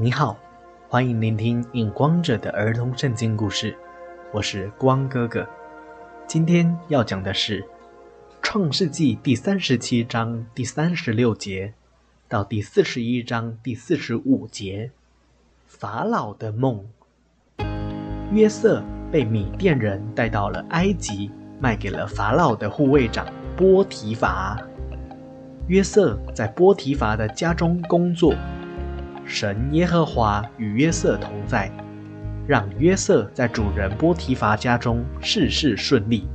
你好，欢迎聆听影光者的儿童圣经故事，我是光哥哥。今天要讲的是《创世纪》第三十七章第三十六节到第四十一章第四十五节。法老的梦。约瑟被米甸人带到了埃及，卖给了法老的护卫长波提乏。约瑟在波提乏的家中工作。神耶和华与约瑟同在，让约瑟在主人波提乏家中事事顺利。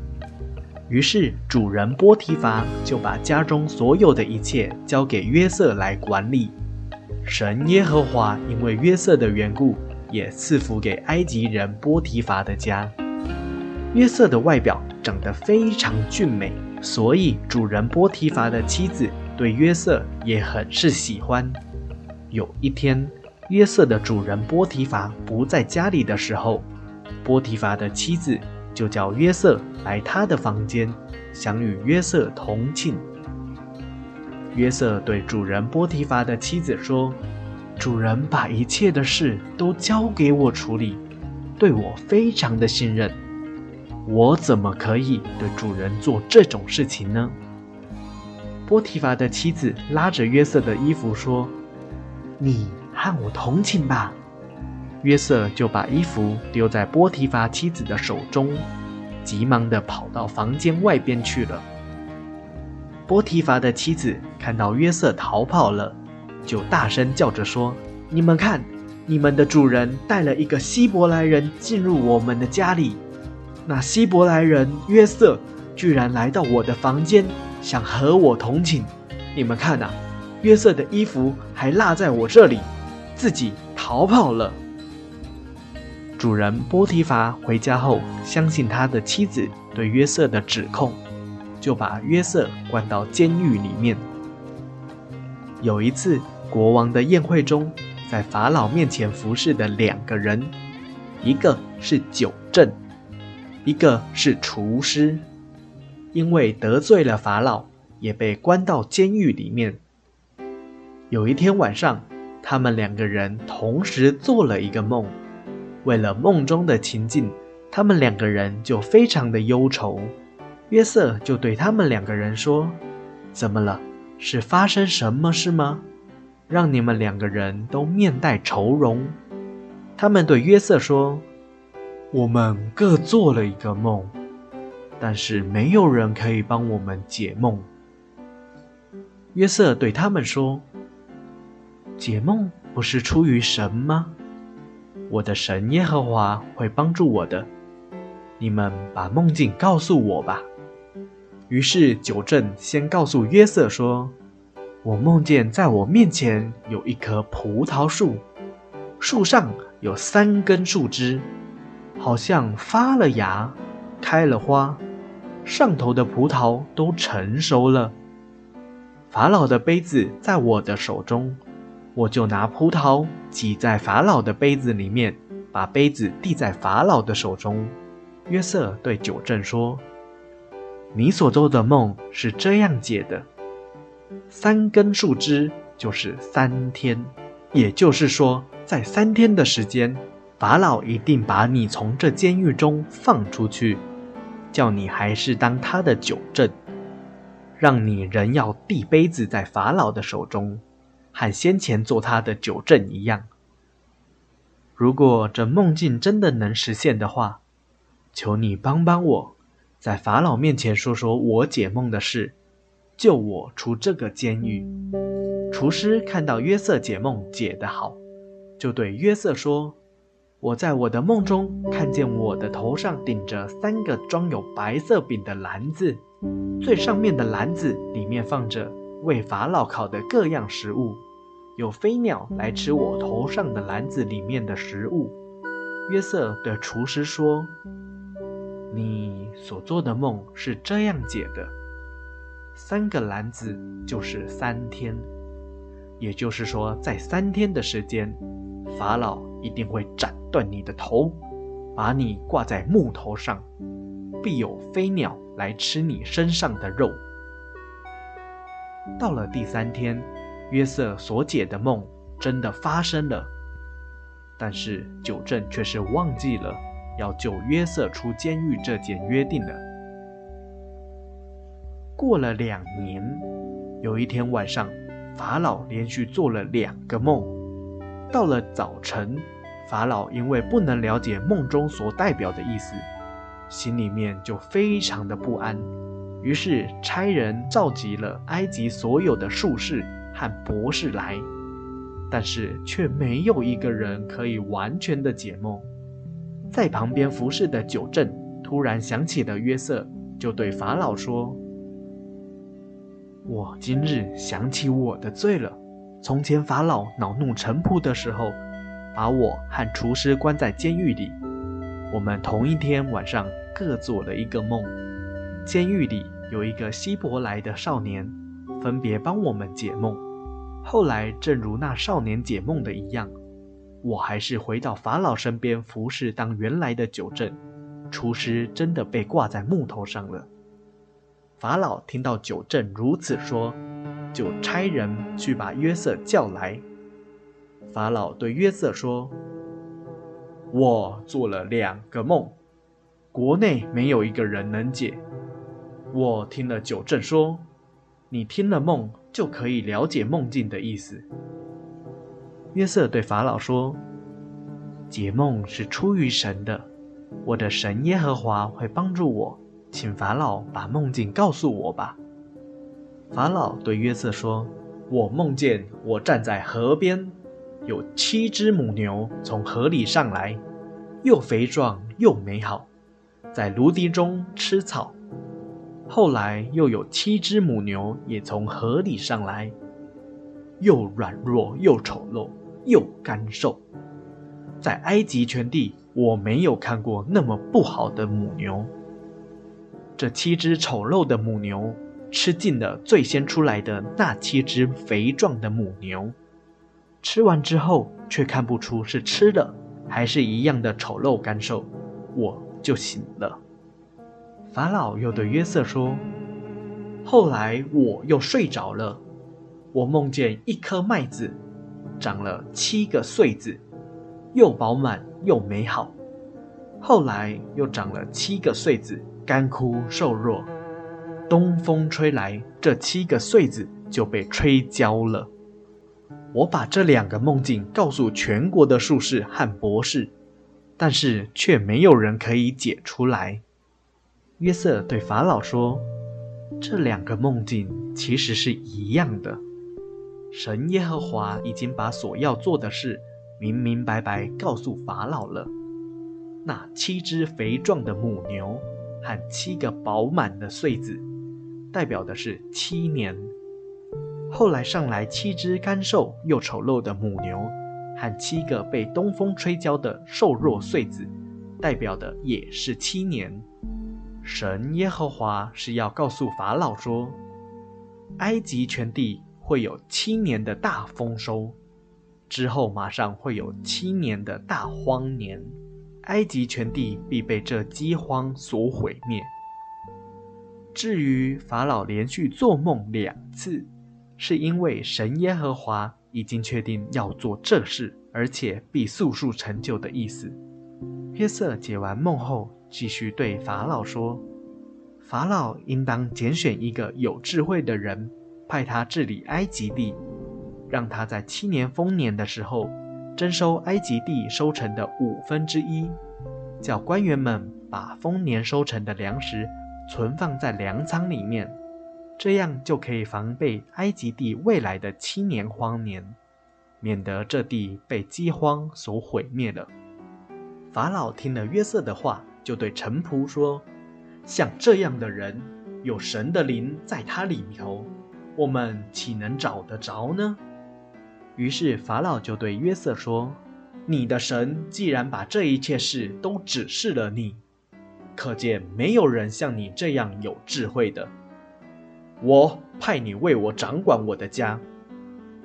于是主人波提乏就把家中所有的一切交给约瑟来管理。神耶和华因为约瑟的缘故，也赐福给埃及人波提乏的家。约瑟的外表长得非常俊美，所以主人波提乏的妻子对约瑟也很是喜欢。有一天，约瑟的主人波提乏不在家里的时候，波提乏的妻子就叫约瑟来他的房间，想与约瑟同寝。约瑟对主人波提乏的妻子说：“主人把一切的事都交给我处理，对我非常的信任，我怎么可以对主人做这种事情呢？”波提乏的妻子拉着约瑟的衣服说。你和我同寝吧。约瑟就把衣服丢在波提乏妻子的手中，急忙地跑到房间外边去了。波提乏的妻子看到约瑟逃跑了，就大声叫着说：“你们看，你们的主人带了一个希伯来人进入我们的家里。那希伯来人约瑟居然来到我的房间，想和我同寝。你们看呐！”约瑟的衣服还落在我这里，自己逃跑了。主人波提乏回家后，相信他的妻子对约瑟的指控，就把约瑟关到监狱里面。有一次，国王的宴会中，在法老面前服侍的两个人，一个是酒正，一个是厨师，因为得罪了法老，也被关到监狱里面。有一天晚上，他们两个人同时做了一个梦。为了梦中的情境，他们两个人就非常的忧愁。约瑟就对他们两个人说：“怎么了？是发生什么事吗？让你们两个人都面带愁容？”他们对约瑟说：“我们各做了一个梦，但是没有人可以帮我们解梦。”约瑟对他们说。解梦不是出于神吗？我的神耶和华会帮助我的。你们把梦境告诉我吧。于是九正先告诉约瑟说：“我梦见在我面前有一棵葡萄树，树上有三根树枝，好像发了芽，开了花，上头的葡萄都成熟了。法老的杯子在我的手中。”我就拿葡萄挤在法老的杯子里面，把杯子递在法老的手中。约瑟对九正说：“你所做的梦是这样解的：三根树枝就是三天，也就是说，在三天的时间，法老一定把你从这监狱中放出去，叫你还是当他的九正，让你仍要递杯子在法老的手中。”和先前做他的九正一样。如果这梦境真的能实现的话，求你帮帮我，在法老面前说说我解梦的事，救我出这个监狱。厨师看到约瑟解梦解得好，就对约瑟说：“我在我的梦中看见我的头上顶着三个装有白色饼的篮子，最上面的篮子里面放着。”为法老烤的各样食物，有飞鸟来吃我头上的篮子里面的食物。约瑟对厨师说：“你所做的梦是这样解的：三个篮子就是三天，也就是说，在三天的时间，法老一定会斩断你的头，把你挂在木头上，必有飞鸟来吃你身上的肉。”到了第三天，约瑟所解的梦真的发生了。但是九正却是忘记了要救约瑟出监狱这件约定了。过了两年，有一天晚上，法老连续做了两个梦。到了早晨，法老因为不能了解梦中所代表的意思，心里面就非常的不安，于是差人召集了埃及所有的术士和博士来。但是却没有一个人可以完全的解梦。在旁边服侍的九正突然想起了约瑟，就对法老说：“我今日想起我的罪了。从前法老恼怒臣仆的时候，把我和厨师关在监狱里。我们同一天晚上各做了一个梦。监狱里有一个希伯来的少年，分别帮我们解梦。”后来，正如那少年解梦的一样，我还是回到法老身边服侍，当原来的九正厨师，真的被挂在木头上了。法老听到九正如此说，就差人去把约瑟叫来。法老对约瑟说：“我做了两个梦，国内没有一个人能解。我听了九正说，你听了梦。”就可以了解梦境的意思。约瑟对法老说：“解梦是出于神的，我的神耶和华会帮助我，请法老把梦境告诉我吧。”法老对约瑟说：“我梦见我站在河边，有七只母牛从河里上来，又肥壮又美好，在芦荻中吃草。”后来又有七只母牛也从河里上来，又软弱又丑陋又干瘦，在埃及全地我没有看过那么不好的母牛。这七只丑陋的母牛吃尽了最先出来的那七只肥壮的母牛，吃完之后却看不出是吃的，还是一样的丑陋干瘦，我就醒了。法老又对约瑟说：“后来我又睡着了，我梦见一颗麦子长了七个穗子，又饱满又美好。后来又长了七个穗子，干枯瘦弱。东风吹来，这七个穗子就被吹焦了。我把这两个梦境告诉全国的术士和博士，但是却没有人可以解出来。”约瑟对法老说：“这两个梦境其实是一样的。神耶和华已经把所要做的事明明白白告诉法老了。那七只肥壮的母牛和七个饱满的穗子，代表的是七年。后来上来七只干瘦又丑陋的母牛和七个被东风吹焦的瘦弱穗子，代表的也是七年。”神耶和华是要告诉法老说，埃及全地会有七年的大丰收，之后马上会有七年的大荒年，埃及全地必被这饥荒所毁灭。至于法老连续做梦两次，是因为神耶和华已经确定要做这事，而且必速速成就的意思。约瑟解完梦后。继续对法老说：“法老应当拣选一个有智慧的人，派他治理埃及地，让他在七年丰年的时候征收埃及地收成的五分之一，叫官员们把丰年收成的粮食存放在粮仓里面，这样就可以防备埃及地未来的七年荒年，免得这地被饥荒所毁灭了。”法老听了约瑟的话。就对臣仆说：“像这样的人，有神的灵在他里头，我们岂能找得着呢？”于是法老就对约瑟说：“你的神既然把这一切事都指示了你，可见没有人像你这样有智慧的。我派你为我掌管我的家，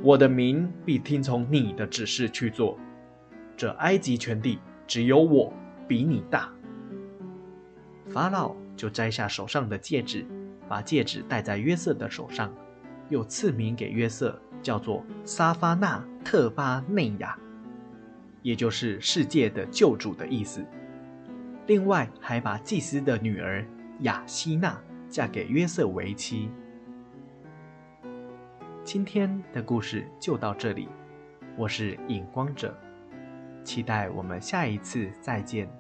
我的民必听从你的指示去做。这埃及全地只有我比你大。”法老就摘下手上的戒指，把戒指戴在约瑟的手上，又赐名给约瑟，叫做沙发纳特巴内亚，也就是世界的救主的意思。另外，还把祭司的女儿雅西娜嫁给约瑟为妻。今天的故事就到这里，我是影光者，期待我们下一次再见。